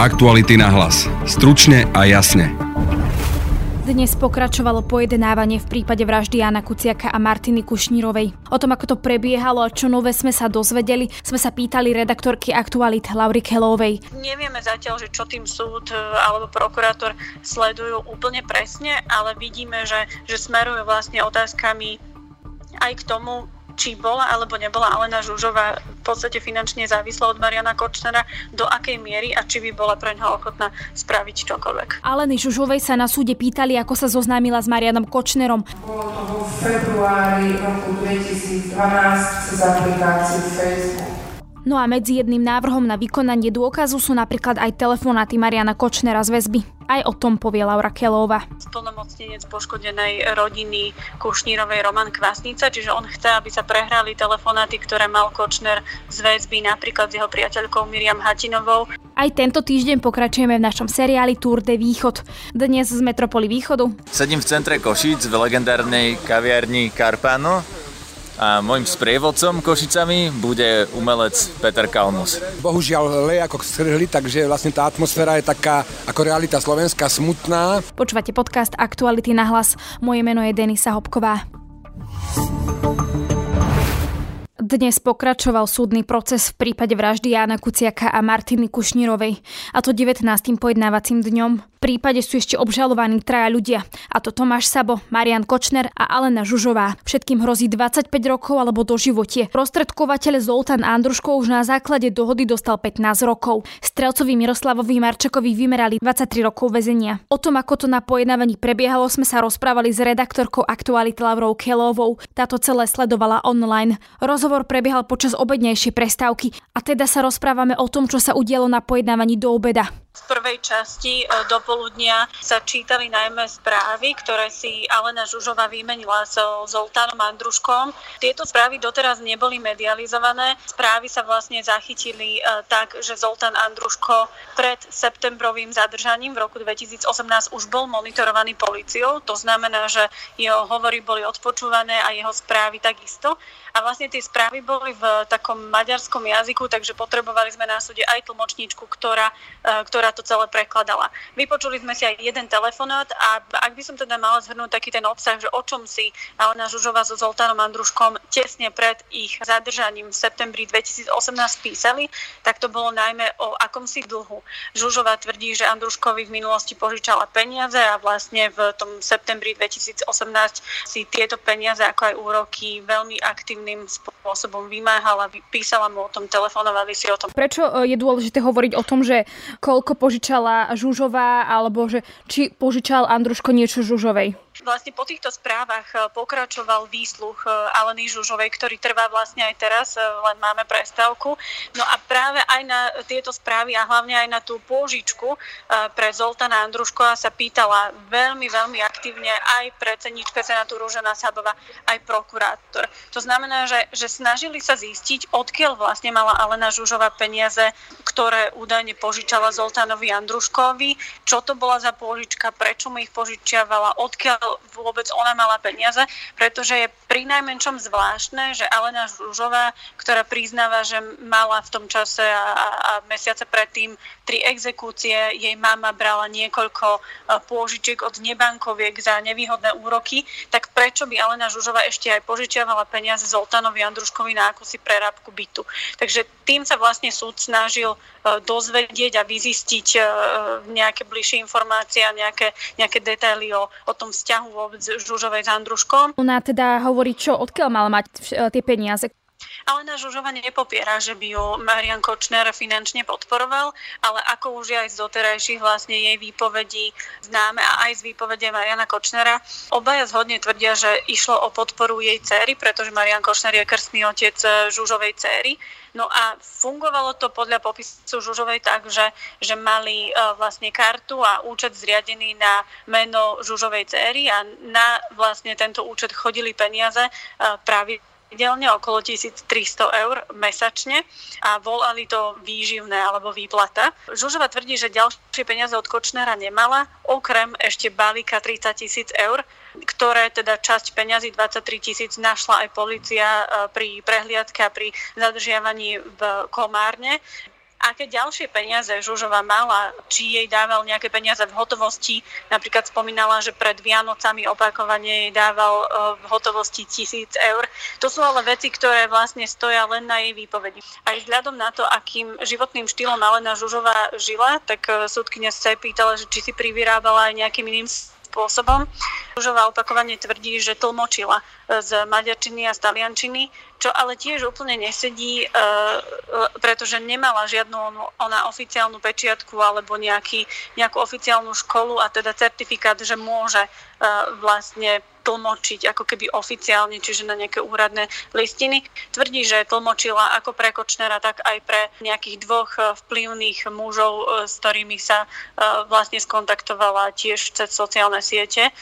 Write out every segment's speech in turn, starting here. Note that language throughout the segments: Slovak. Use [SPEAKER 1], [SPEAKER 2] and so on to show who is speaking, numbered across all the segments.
[SPEAKER 1] Aktuality na hlas. Stručne a jasne.
[SPEAKER 2] Dnes pokračovalo pojednávanie v prípade vraždy Jana Kuciaka a Martiny Kušnírovej. O tom, ako to prebiehalo a čo nové sme sa dozvedeli, sme sa pýtali redaktorky Aktualit Laury Kelovej.
[SPEAKER 3] Nevieme zatiaľ, že čo tým súd e, alebo prokurátor sledujú úplne presne, ale vidíme, že, že smerujú vlastne otázkami aj k tomu, či bola alebo nebola Alena Žužová v podstate finančne závislá od Mariana Kočnera, do akej miery a či by bola pre ňoho ochotná spraviť čokoľvek.
[SPEAKER 2] Aleny Žužovej sa na súde pýtali, ako sa zoznámila s Marianom Kočnerom.
[SPEAKER 4] Bolo to vo februári roku 2012 cez aplikáciu Facebook.
[SPEAKER 2] No a medzi jedným návrhom na vykonanie dôkazu sú napríklad aj telefonáty Mariana Kočnera z väzby. Aj o tom povie Laura Kelová.
[SPEAKER 3] Splnomocnenec poškodenej rodiny Kušnírovej Roman Kvasnica, čiže on chce, aby sa prehrali telefonáty, ktoré mal Kočner z väzby napríklad s jeho priateľkou Miriam Hatinovou.
[SPEAKER 2] Aj tento týždeň pokračujeme v našom seriáli Tour de Východ. Dnes z Metropoly Východu.
[SPEAKER 5] Sedím v centre Košíc v legendárnej kaviarni Carpano a môjim sprievodcom Košicami bude umelec Peter Kalmus.
[SPEAKER 6] Bohužiaľ leje ako strhli, takže vlastne tá atmosféra je taká ako realita slovenská smutná.
[SPEAKER 2] Počúvate podcast Aktuality na hlas. Moje meno je Denisa Hopková. Dnes pokračoval súdny proces v prípade vraždy Jána Kuciaka a Martiny Kušnírovej, a to 19. pojednávacím dňom. V prípade sú ešte obžalovaní traja ľudia, a to Tomáš Sabo, Marian Kočner a Alena Žužová. Všetkým hrozí 25 rokov alebo do životie. Prostredkovateľ Zoltán Andruško už na základe dohody dostal 15 rokov. Strelcovi Miroslavovi Marčakovi vymerali 23 rokov väzenia. O tom, ako to na pojednávaní prebiehalo, sme sa rozprávali s redaktorkou aktuality Lavrou Kelovou. Táto celé sledovala online. Rozhovor prebiehal počas obednejšej prestávky a teda sa rozprávame o tom, čo sa udialo na pojednávaní do obeda.
[SPEAKER 3] V prvej časti e, do poludnia sa čítali najmä správy, ktoré si Alena Žužová vymenila so Zoltánom Andruškom. Tieto správy doteraz neboli medializované. Správy sa vlastne zachytili e, tak, že Zoltán Andruško pred septembrovým zadržaním v roku 2018 už bol monitorovaný policiou. To znamená, že jeho hovory boli odpočúvané a jeho správy takisto. A vlastne tie správy boli v takom maďarskom jazyku, takže potrebovali sme na súde aj tlmočníčku, ktorá, e, ktorá ktorá to celé prekladala. Vypočuli sme si aj jeden telefonát a ak by som teda mala zhrnúť taký ten obsah, že o čom si Alena Žužová so Zoltánom Andruškom tesne pred ich zadržaním v septembri 2018 písali, tak to bolo najmä o akomsi dlhu. Žužová tvrdí, že Andruškovi v minulosti požičala peniaze a vlastne v tom septembri 2018 si tieto peniaze ako aj úroky veľmi aktívnym spôsobom vymáhala, písala mu o tom, telefonovali si o tom.
[SPEAKER 2] Prečo e, je dôležité hovoriť o tom, že koľko koľko požičala Žužová, alebo že či požičal Andruško niečo Žužovej?
[SPEAKER 3] Vlastne po týchto správach eh, pokračoval výsluch eh, Aleny Žužovej, ktorý trvá vlastne aj teraz, eh, len máme prestávku. No a práve aj na tieto správy a hlavne aj na tú pôžičku pre Zoltana Andruškova sa pýtala veľmi, veľmi aktívne aj predsednička Senátu Rúžena Sabova, aj prokurátor. To znamená, že, že snažili sa zistiť, odkiaľ vlastne mala Alena Žužová peniaze, ktoré údajne požičala Zoltánovi Andruškovi, čo to bola za pôžička, prečo mu ich požičiavala, odkiaľ vôbec ona mala peniaze, pretože je pri najmenšom zvláštne, že Alena Žužová, ktorá priznáva, že mala v tom čase a, a, a mesiace predtým tri exekúcie, jej mama brala niekoľko e, pôžičiek od nebankoviek za nevýhodné úroky, tak prečo by Alena Žužová ešte aj požičiavala peniaze Zoltánovi Andruškovi na akúsi prerábku bytu. Takže tým sa vlastne súd snažil e, dozvedieť a vyzistiť e, nejaké bližšie informácie a nejaké, nejaké detaily o, o tom vzťahu vzťahu vôbec Žužovej s Andruškom.
[SPEAKER 2] Ona teda hovorí, čo, odkiaľ mal mať tie peniaze?
[SPEAKER 3] Alena Žužova nepopiera, že by ju Marian Kočner finančne podporoval, ale ako už aj z doterajších vlastne jej výpovedí známe a aj z výpovede Mariana Kočnera, obaja zhodne tvrdia, že išlo o podporu jej céry, pretože Marian Kočner je krstný otec Žužovej céry. No a fungovalo to podľa popisu Žužovej tak, že, že mali uh, vlastne kartu a účet zriadený na meno Žužovej céry a na vlastne tento účet chodili peniaze uh, práve pravidelne okolo 1300 eur mesačne a volali to výživné alebo výplata. Žužova tvrdí, že ďalšie peniaze od Kočnera nemala, okrem ešte balíka 30 tisíc eur, ktoré teda časť peňazí 23 tisíc našla aj policia e, pri prehliadke a pri zadržiavaní v Komárne. Aké ďalšie peniaze Žužova mala, či jej dával nejaké peniaze v hotovosti, napríklad spomínala, že pred Vianocami opakovane jej dával e, v hotovosti tisíc eur. To sú ale veci, ktoré vlastne stoja len na jej výpovedi. Aj vzhľadom na to, akým životným štýlom Alena Žužová žila, tak e, súdkynia sa pýtala, že či si privyrábala aj nejakým iným spôsobom. Žužová opakovane tvrdí, že tlmočila z maďarčiny a z taliančiny, čo ale tiež úplne nesedí, e, e, pretože nemala žiadnu ona oficiálnu pečiatku alebo nejaký, nejakú oficiálnu školu a teda certifikát, že môže e, vlastne tlmočiť ako keby oficiálne, čiže na nejaké úradné listiny. Tvrdí, že tlmočila ako pre Kočnera, tak aj pre nejakých dvoch vplyvných mužov, s ktorými sa vlastne skontaktovala tiež cez sociálne siete.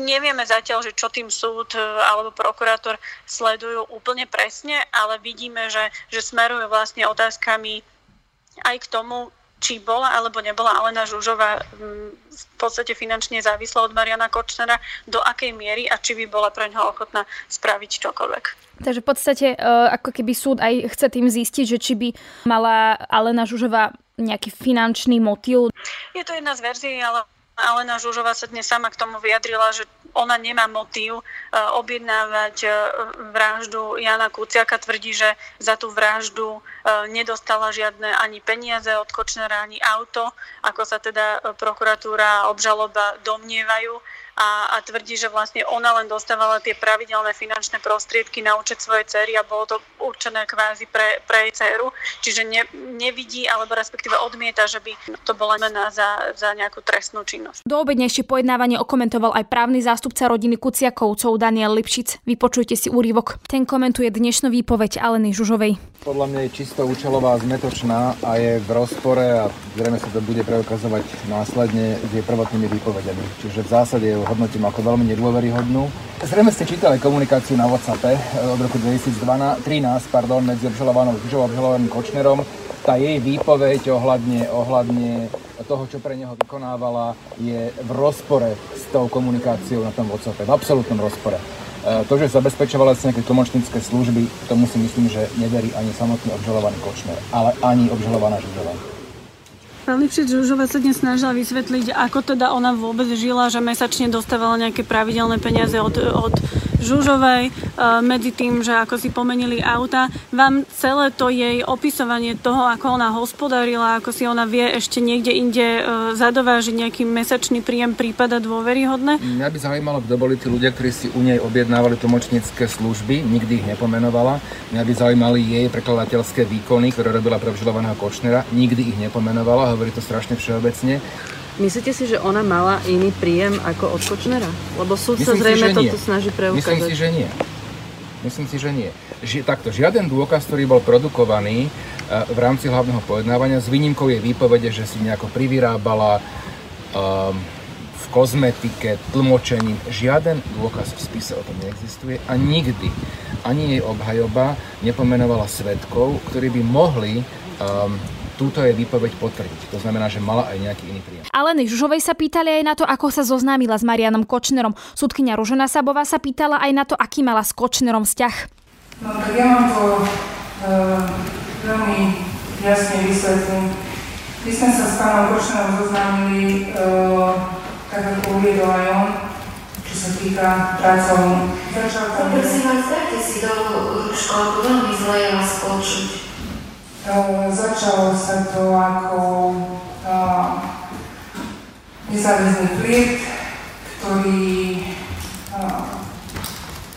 [SPEAKER 3] Nevieme zatiaľ, že čo tým súd alebo prokurátor sledujú úplne presne, ale vidíme, že, že smerujú vlastne otázkami aj k tomu, či bola alebo nebola Alena Žužová mm, v podstate finančne závislá od Mariana Kočnera, do akej miery a či by bola pre ňoho ochotná spraviť čokoľvek.
[SPEAKER 2] Takže v podstate e, ako keby súd aj chce tým zistiť, že či by mala Alena Žužová nejaký finančný motív.
[SPEAKER 3] Je to jedna z verzií, ale Alena Žužová sa dnes sama k tomu vyjadrila, že ona nemá motív e, objednávať e, vraždu Jana Kuciaka. Tvrdí, že za tú vraždu e, nedostala žiadne ani peniaze od Kočnera, ani auto, ako sa teda prokuratúra a obžaloba domnievajú a, a tvrdí, že vlastne ona len dostávala tie pravidelné finančné prostriedky na účet svojej cery a bolo to určené kvázi pre, pre jej dceru. Čiže ne, nevidí alebo respektíve odmieta, že by to bola mena za, za nejakú trestnú činnosť.
[SPEAKER 2] Do obednejšie pojednávanie okomentoval aj právny zástupca rodiny Kuciakovcov Daniel Lipšic. Vypočujte si úrivok. Ten komentuje dnešnú výpoveď Aleny Žužovej.
[SPEAKER 7] Podľa mňa je čisto účelová, zmetočná a je v rozpore a zrejme sa to bude preukazovať následne s jej prvotnými výpovediami. Čiže v zásade je hodnotím ako veľmi nedôveryhodnú. Zrejme ste čítali komunikáciu na WhatsAppe eh, od roku 2013 pardon, medzi obžalovanou Žužou a obžalovaným Kočnerom. Tá jej výpoveď ohľadne, ohľadne toho, čo pre neho vykonávala, je v rozpore s tou komunikáciou na tom WhatsAppe. V absolútnom rozpore. Eh, to, že zabezpečovala sa nejaké tlmočnícke služby, tomu si myslím, že neverí ani samotný obžalovaný Kočner, ale ani obžalovaná Žužová.
[SPEAKER 3] Pán Lipšic Žužová sa dnes snažila vysvetliť, ako teda ona vôbec žila, že mesačne dostávala nejaké pravidelné peniaze od, od Žužovej, e, medzi tým, že ako si pomenili auta. Vám celé to jej opisovanie toho, ako ona hospodárila, ako si ona vie ešte niekde inde e, zadovážiť nejaký mesačný príjem prípada dôveryhodné?
[SPEAKER 7] Mňa by zaujímalo, kto boli tí ľudia, ktorí si u nej objednávali tlmočnícke služby, nikdy ich nepomenovala. Mňa by zaujímali jej prekladateľské výkony, ktoré robila pre Kočnera, nikdy ich nepomenovala hovorí to strašne všeobecne.
[SPEAKER 8] Myslíte si, že ona mala iný príjem ako od Kočnera? Lebo súd sa zrejme si, toto snaží preukázať.
[SPEAKER 7] Myslím si, že nie. Myslím si, že nie. Ži, takto, žiaden dôkaz, ktorý bol produkovaný uh, v rámci hlavného pojednávania, s výnimkou jej výpovede, že si nejako privyrábala um, v kozmetike, tlmočením, žiaden dôkaz v spise o tom neexistuje a nikdy ani jej obhajoba nepomenovala svetkov, ktorí by mohli um, túto je výpoveď potvrdiť. To znamená, že mala aj nejaký iný príjem.
[SPEAKER 2] Aleny Žužovej sa pýtali aj na to, ako sa zoznámila s Marianom Kočnerom. Súdkynia Ružena Sabová sa pýtala aj na to, aký mala s Kočnerom vzťah.
[SPEAKER 4] No tak ja mám to uh, veľmi jasne vysvetlím. My sme sa s pánom Kočnerom zoznámili, uh, tak ako uviedol aj on, čo sa týka pracovnú.
[SPEAKER 9] Začal tam... Prosím vás, dajte si do školku, veľmi zle je vás počuť.
[SPEAKER 4] Eh, začalo sa to ako uh, nezáväzný pliet, ktorý uh,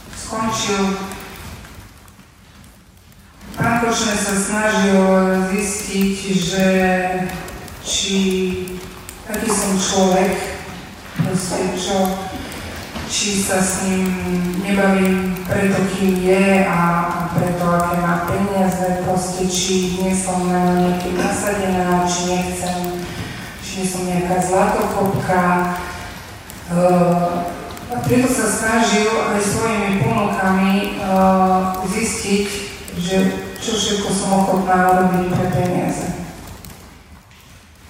[SPEAKER 4] skončil. Pán Košner sa snažil zistiť, že či aký som človek, proste čo či sa s ním nebavím preto, kým je a preto, aké má peniaze, proste, či nie som na nejaký nasadená, či nechcem, či nie som nejaká zlatokopka. Uh, a preto sa snažil aj svojimi ponukami uh, zistiť, že čo všetko som ochotná robiť pre peniaze.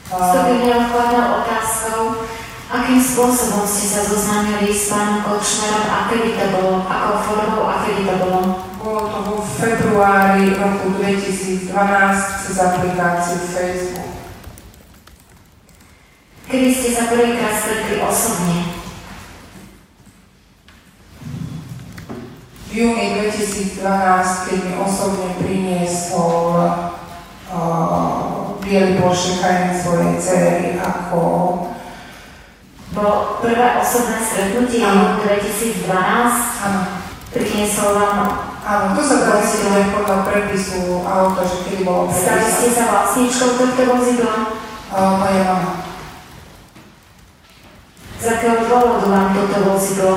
[SPEAKER 9] Uh, to by mňa otázkou, Akým spôsobom ste sa zoznámili s pánom Kočnerom a kedy to bolo? Akou formou a kedy to bolo?
[SPEAKER 4] Bolo to vo februári roku 2012 cez aplikáciu Facebook.
[SPEAKER 9] Kedy ste sa prvýkrát stretli osobne?
[SPEAKER 4] V júni 2012, keď mi osobne priniesol uh, bielý pošekajný svojej cery ako
[SPEAKER 9] bolo prvé osobné stretnutie v roku 2012?
[SPEAKER 4] Áno.
[SPEAKER 9] Priniesol vám
[SPEAKER 4] Áno, to sa dá zistiť podľa prepisu auta, že kedy bolo
[SPEAKER 9] Stali ste sa vlastníčkou tohto vozidla?
[SPEAKER 4] Moja mama.
[SPEAKER 9] Z akého dôvodu vám toto vozidlo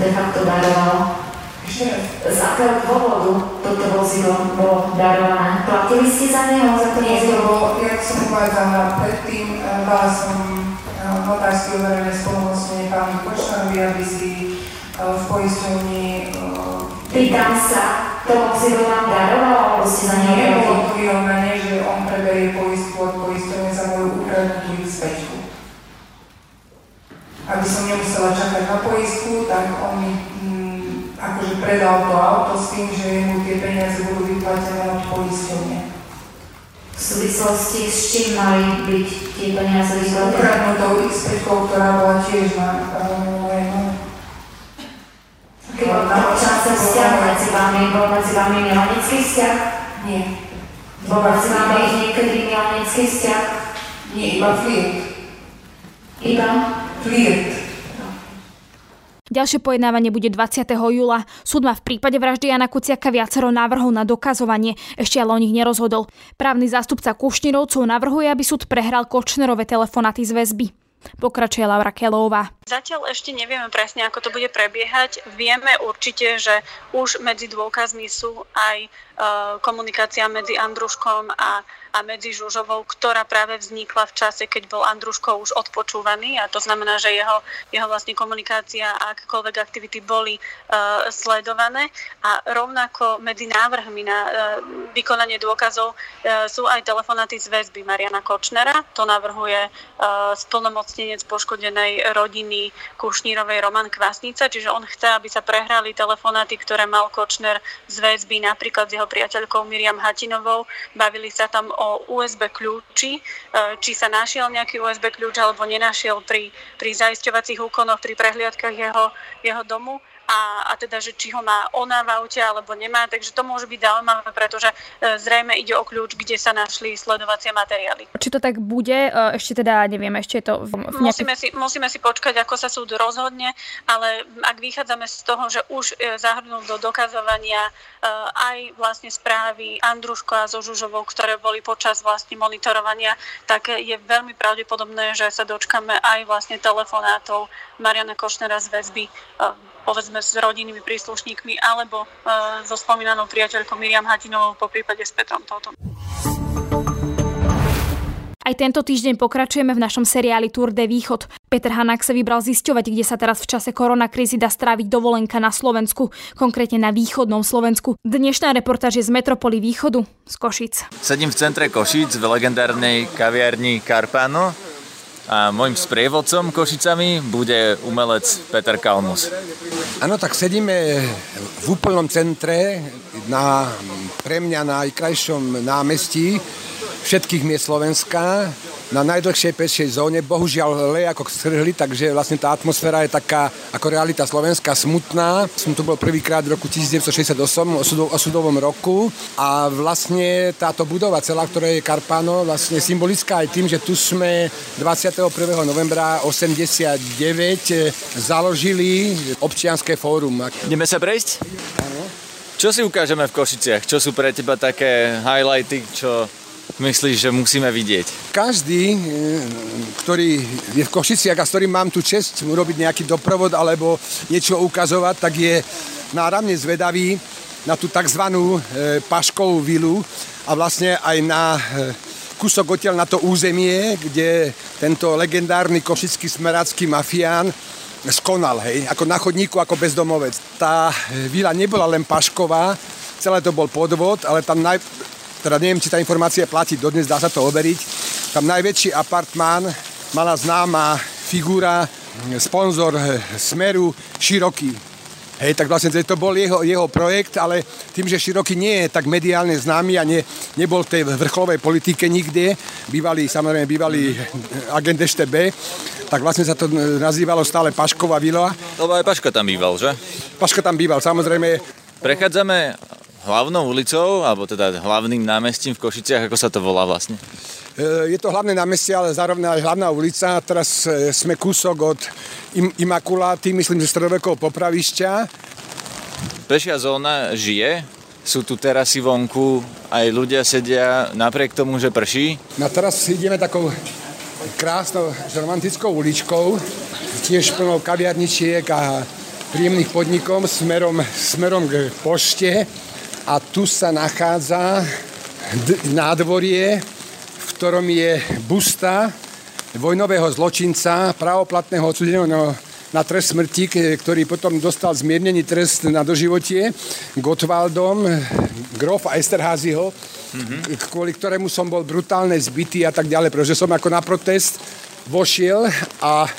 [SPEAKER 9] de facto darovalo?
[SPEAKER 4] Ešte raz.
[SPEAKER 9] Z akého dôvodu toto vozidlo bolo darované? Platili ste za neho, za to vozidlo?
[SPEAKER 4] jak som uvádzala predtým, eh, dala som eh, notársky overené spolumocnenie pánu Kočnerovi, aby si eh, v poisťovni eh,
[SPEAKER 9] Pýtam sa, to vozidlo vám darovalo, alebo ste za neho
[SPEAKER 4] to vyrovnanie, že on preberie poistku od poisťovne za moju ukradnutú XP. Aby som nemusela čakať na poistku, tak on mi mm, akože predal to auto s tým, že mu tie peniaze budú vyplatené od poisťovne.
[SPEAKER 9] V súvislosti s čím mali byť tie peniaze vyplatené?
[SPEAKER 4] Ukradnutou XP, ktorá bola tiež na mame.
[SPEAKER 9] Keď bol to čase vzťah medzi vami, bol medzi vami milanecký vzťah?
[SPEAKER 4] Nie.
[SPEAKER 9] Bol medzi vami niekedy milanecký vzťah?
[SPEAKER 4] Nie, iba flirt.
[SPEAKER 9] Iba?
[SPEAKER 4] Flirt.
[SPEAKER 2] Ďalšie pojednávanie bude 20. júla. Súd má v prípade vraždy Jana Kuciaka viacero návrhov na dokazovanie, ešte ale o nich nerozhodol. Právny zástupca Kušnirovcov navrhuje, aby súd prehral Kočnerové telefonaty z väzby. Pokračuje Laura Kelová.
[SPEAKER 3] Zatiaľ ešte nevieme presne, ako to bude prebiehať. Vieme určite, že už medzi dôkazmi sú aj e, komunikácia medzi Andruškom a, a medzi Žužovou, ktorá práve vznikla v čase, keď bol Andruško už odpočúvaný a to znamená, že jeho, jeho vlastne komunikácia a akékoľvek aktivity boli e, sledované a rovnako medzi návrhmi na e, vykonanie dôkazov e, sú aj telefonaty z väzby Mariana Kočnera. To navrhuje e, splnomocnenec poškodenej rodiny Kušnírovej Roman Kvasnica, čiže on chce, aby sa prehrali telefonáty, ktoré mal Kočner z väzby napríklad s jeho priateľkou Miriam Hatinovou. Bavili sa tam o USB kľúči, e, či sa našiel nejaký USB kľúč alebo nenašiel pri, pri zaisťovacích úkonoch, pri prehliadkach jeho, jeho domu a, a teda, že či ho má ona v aute alebo nemá. Takže to môže byť zaujímavé, pretože e, zrejme ide o kľúč, kde sa našli sledovacie materiály.
[SPEAKER 2] Či to tak bude, e, ešte teda neviem, ešte je to v, nejakej...
[SPEAKER 3] Musíme si, musíme si počkať, ako sa súd rozhodne, ale ak vychádzame z toho, že už e, zahrnul do dokazovania aj vlastne správy Andruško a so Žužovou, ktoré boli počas vlastne monitorovania, tak je veľmi pravdepodobné, že sa dočkame aj vlastne telefonátov Mariana Košnera z väzby povedzme s rodinnými príslušníkmi alebo so spomínanou priateľkou Miriam Hatinovou po prípade s Petrom Totom.
[SPEAKER 2] Aj tento týždeň pokračujeme v našom seriáli Tour de Východ. Peter Hanák sa vybral zisťovať, kde sa teraz v čase koronakrízy dá stráviť dovolenka na Slovensku, konkrétne na východnom Slovensku. Dnešná reportáž je z Metropoly Východu z Košic.
[SPEAKER 5] Sedím v centre Košic v legendárnej kaviarni Carpano a môjim sprievodcom Košicami bude umelec Peter Kalmus.
[SPEAKER 6] Áno, tak sedíme v úplnom centre na pre mňa najkrajšom námestí všetkých miest Slovenska na najdlhšej pešej zóne. Bohužiaľ le ako strhli, takže vlastne tá atmosféra je taká ako realita slovenská smutná. Som tu bol prvýkrát v roku 1968, o sudovom roku a vlastne táto budova celá, ktorá je Karpano, vlastne symbolická aj tým, že tu sme 21. novembra 89 založili občianské fórum.
[SPEAKER 5] Ideme sa prejsť? Áno. Čo si ukážeme v Košiciach? Čo sú pre teba také highlighty, čo myslíš, že musíme vidieť?
[SPEAKER 6] Každý, e, ktorý je v Košiciach a s ktorým mám tu čest urobiť nejaký doprovod alebo niečo ukazovať, tak je náramne zvedavý na tú tzv. Paškovú vilu a vlastne aj na kúsok odtiaľ na to územie, kde tento legendárny košický smerácky mafián skonal, hej, ako na chodníku, ako bezdomovec. Tá vila nebola len pašková, celé to bol podvod, ale tam naj, teda neviem, či tá informácia platí, dodnes dá sa to overiť. Tam najväčší apartmán mala známa figura, sponzor Smeru, Široký. Hej, tak vlastne to bol jeho, jeho projekt, ale tým, že Široký nie je tak mediálne známy a ne, nebol v tej vrcholovej politike nikde, bývalý, samozrejme bývalý agent EŠTB, tak vlastne sa to nazývalo stále Pašková vila.
[SPEAKER 5] Lebo aj Paška tam býval, že?
[SPEAKER 6] Paška tam býval, samozrejme.
[SPEAKER 5] Prechádzame hlavnou ulicou, alebo teda hlavným námestím v Košiciach, ako sa to volá vlastne?
[SPEAKER 6] E, je to hlavné námestie, ale zároveň aj hlavná ulica. Teraz e, sme kúsok od Imakuláty, myslím, že stredovekov popravišťa.
[SPEAKER 5] Pešia zóna žije, sú tu terasy vonku, aj ľudia sedia napriek tomu, že prší.
[SPEAKER 6] No teraz ideme takou krásnou romantickou uličkou, tiež plnou kaviarničiek a príjemných podnikom smerom, smerom k pošte. A tu sa nachádza nádvorie, v ktorom je busta vojnového zločinca, pravoplatného odsudeného na trest smrti, ktorý potom dostal zmiernený trest na doživotie Gottwaldom, grof Esterházyho, mm-hmm. kvôli ktorému som bol brutálne zbytý a tak ďalej, pretože som ako na protest vošiel a e,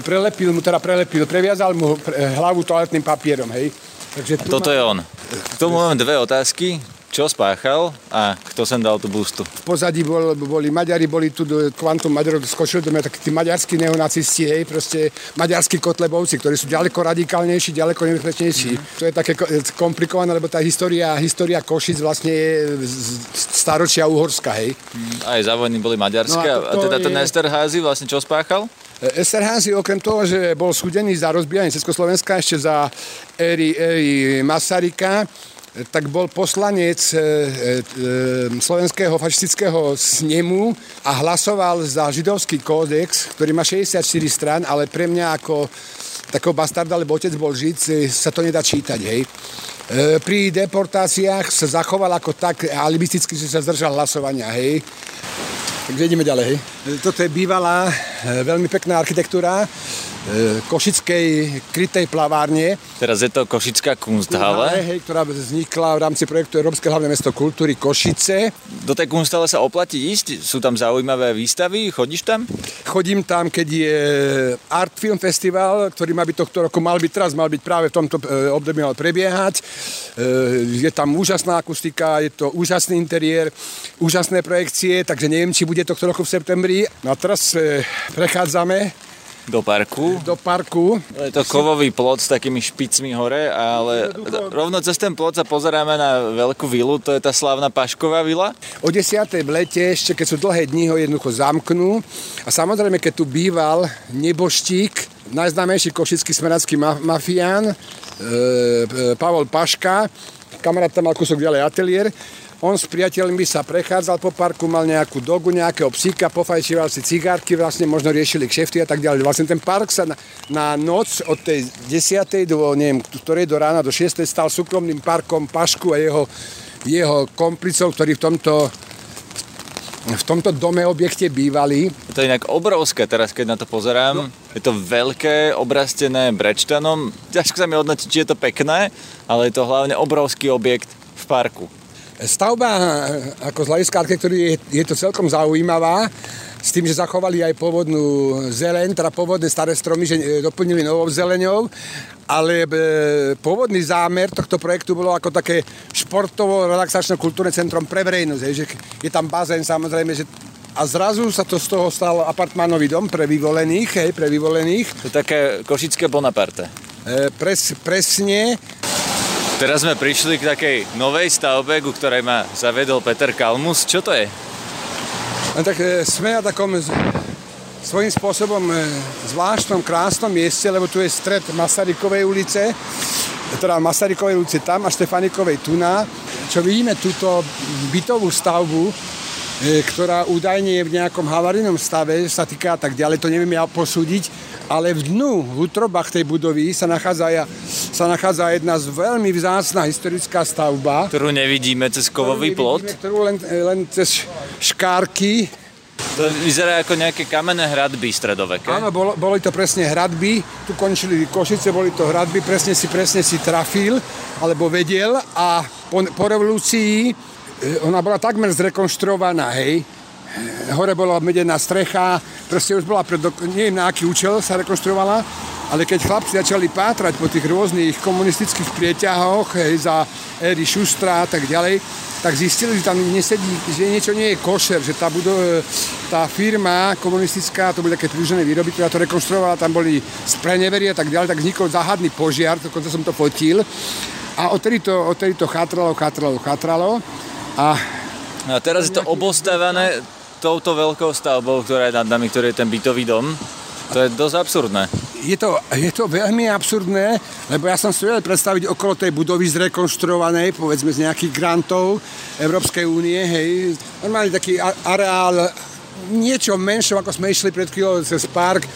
[SPEAKER 6] prelepil mu, teda prelepil, previazal mu hlavu toaletným papierom, hej.
[SPEAKER 5] Takže a toto má... je on. K tomu mám dve otázky čo spáchal a kto sem dal tú bustu?
[SPEAKER 6] V pozadí bol, boli Maďari, boli tu kvantum Maďarov skočili do mňa, tak tí maďarskí neonacisti, hej, proste maďarskí kotlebovci, ktorí sú ďaleko radikálnejší, ďaleko nebezpečnejší. Mm. To je také komplikované, lebo tá história, história Košic vlastne je staročia uhorská, hej.
[SPEAKER 5] Mm, aj za vojny boli maďarské, no a, a teda je... ten Esterházy vlastne čo spáchal?
[SPEAKER 6] Esterházy okrem toho, že bol súdený za rozbijanie Československa ešte za éry, éry Masarika, tak bol poslanec e, e, e, slovenského fašistického snemu a hlasoval za židovský kódex, ktorý má 64 stran, ale pre mňa ako takého bastarda, lebo otec bol žid, sa to nedá čítať, hej. Pri deportáciách sa zachoval ako tak alibisticky, že sa zdržal hlasovania, hej. Takže ideme ďalej, hej. Toto je bývalá, veľmi pekná architektúra, E, košickej krytej plavárne.
[SPEAKER 5] Teraz je to Košická kunsthále.
[SPEAKER 6] Hej, ktorá vznikla v rámci projektu Európske hlavné mesto kultúry Košice.
[SPEAKER 5] Do tej kunsthále sa oplatí ísť? Sú tam zaujímavé výstavy? Chodíš tam?
[SPEAKER 6] Chodím tam, keď je Art Film Festival, ktorý má byť tohto roku, mal byť teraz, mal byť práve v tomto e, období mal prebiehať. E, je tam úžasná akustika, je to úžasný interiér, úžasné projekcie, takže neviem, či bude tohto roku v septembri. No a teraz prechádzame
[SPEAKER 5] do parku.
[SPEAKER 6] Do parku.
[SPEAKER 5] Je to kovový plot s takými špicmi hore, ale rovno cez ten plot sa pozeráme na veľkú vilu, to je tá slávna Pašková vila.
[SPEAKER 6] O 10. v lete, ešte keď sú dlhé dni, ho jednoducho zamknú. A samozrejme, keď tu býval neboštík, najznámejší košický smeracký mafián, e, e, Pavol Paška, kamarát tam mal kúsok ďalej ateliér, on s priateľmi sa prechádzal po parku, mal nejakú dogu, nejakého psíka, pofajčíval si cigárky, vlastne možno riešili kšefty a tak ďalej. Vlastne ten park sa na, na noc od tej 10. do, neviem, ktorej do rána do 6. stal súkromným parkom Pašku a jeho, jeho komplicov, ktorí v tomto v tomto dome objekte bývali.
[SPEAKER 5] To je inak obrovské teraz, keď na to pozerám. No. Je to veľké, obrastené brečtanom. Ťažko sa mi odnotiť, či je to pekné, ale je to hlavne obrovský objekt v parku.
[SPEAKER 6] Stavba ako z hľadiska architektúry je, je to celkom zaujímavá, s tým, že zachovali aj pôvodnú zeleň, teda pôvodné staré stromy, že e, doplnili novou zeleňou, ale e, pôvodný zámer tohto projektu bolo ako také športovo-relaxačno-kultúrne centrum pre verejnosť, že je tam bazén samozrejme, že a zrazu sa to z toho stal apartmánový dom pre vyvolených, hej, pre vyvolených.
[SPEAKER 5] To je také košické Bonaparte.
[SPEAKER 6] E, pres, presne.
[SPEAKER 5] Teraz sme prišli k takej novej stavbe, ku ktorej ma zavedol Peter Kalmus. Čo to je?
[SPEAKER 6] No, tak e, sme na takom svojím spôsobom e, zvláštnom, krásnom mieste, lebo tu je stred Masarykovej ulice, teda Masarykovej ulice tam a Štefanikovej tuna. Čo vidíme túto bytovú stavbu, e, ktorá údajne je v nejakom havarijnom stave, sa týka tak ďalej, to neviem ja posúdiť, ale v dnu, v útrobách tej budovy sa nachádza, sa nachádza jedna z veľmi vzácná historická stavba.
[SPEAKER 5] Ktorú nevidíme cez kovový plot?
[SPEAKER 6] Nevidíme, ktorú len, len cez škárky.
[SPEAKER 5] To vyzerá ako nejaké kamenné hradby stredoveké.
[SPEAKER 6] Áno, bolo, boli to presne hradby, tu končili Košice, boli to hradby, presne si, presne si trafil, alebo vedel a po, po revolúcii eh, ona bola takmer zrekonštruovaná, hej, hore bola medená strecha, proste už bola, pred, neviem na aký účel sa rekonštruovala, ale keď chlapci začali pátrať po tých rôznych komunistických prieťahoch hej, za éry Šustra a tak ďalej, tak zistili, že tam nesedí, že niečo nie je košer, že tá, budo, tá firma komunistická, to boli také prúžené výroby, ktorá to rekonštruovala, tam boli sprenevery a tak ďalej, tak vznikol záhadný požiar, dokonca som to fotil. A odtedy to, odtedy to chátralo, chátralo, chátralo. A,
[SPEAKER 5] a teraz je to obostávané touto veľkou stavbou, ktorá je nad nami, ktorý je ten bytový dom. To je dosť absurdné.
[SPEAKER 6] Je to, je to veľmi absurdné, lebo ja som si vedel predstaviť okolo tej budovy zrekonštruovanej, povedzme z nejakých grantov Európskej únie, hej, normálne taký areál niečo menšom, ako sme išli pred chvíľou cez park, e,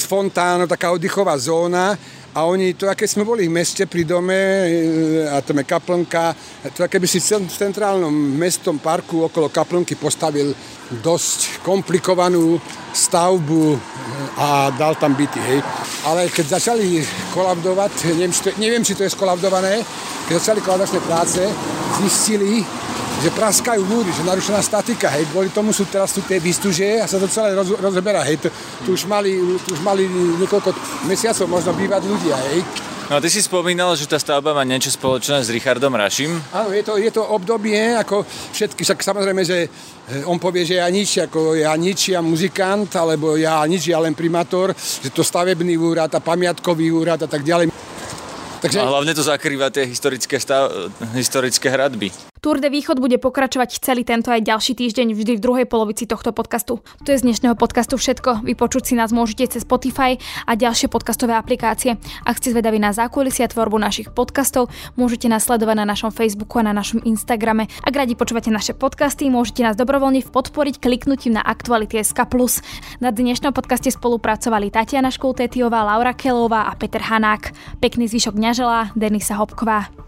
[SPEAKER 6] s fontánou, taká oddychová zóna, a oni, to aké sme boli v meste pri dome, e, a tam je kaplnka, to aké by si v centrálnom mestom parku okolo kaplnky postavil dosť komplikovanú stavbu e, a dal tam byty, hej. Ale keď začali kolabdovať, neviem, či to, neviem, či to je skolabdované, keď začali kolabdačné práce, zistili, že praskajú múry, že narušená statika, hej, kvôli tomu sú teraz tu tie výstuže a sa to celé roz, rozeberá, hej, tu, tu, už mali, tu už mali niekoľko mesiacov možno bývať ľudia, hej.
[SPEAKER 5] No a ty si spomínal, že tá stavba má niečo spoločné s Richardom Rašim.
[SPEAKER 6] Áno, je to, je to obdobie, ako všetky, však samozrejme, že eh, on povie, že ja nič, ako ja nič, ja muzikant, alebo ja nič, ja len primátor, že to stavebný úrad a pamiatkový úrad a tak ďalej.
[SPEAKER 5] Takže... A hlavne to zakrýva tie historické, stav, historické hradby.
[SPEAKER 2] Tour de Východ bude pokračovať celý tento aj ďalší týždeň vždy v druhej polovici tohto podcastu. To je z dnešného podcastu všetko. Vypočuť si nás môžete cez Spotify a ďalšie podcastové aplikácie. Ak ste zvedaví na zákulisia tvorbu našich podcastov, môžete nás sledovať na našom Facebooku a na našom Instagrame. Ak radi počúvate naše podcasty, môžete nás dobrovoľne podporiť kliknutím na Aktuality SK+. Na dnešnom podcaste spolupracovali Tatiana Škultétiová, Laura Kelová a Peter Hanák. Pekný zvyšok dňa želá Denisa Hopková.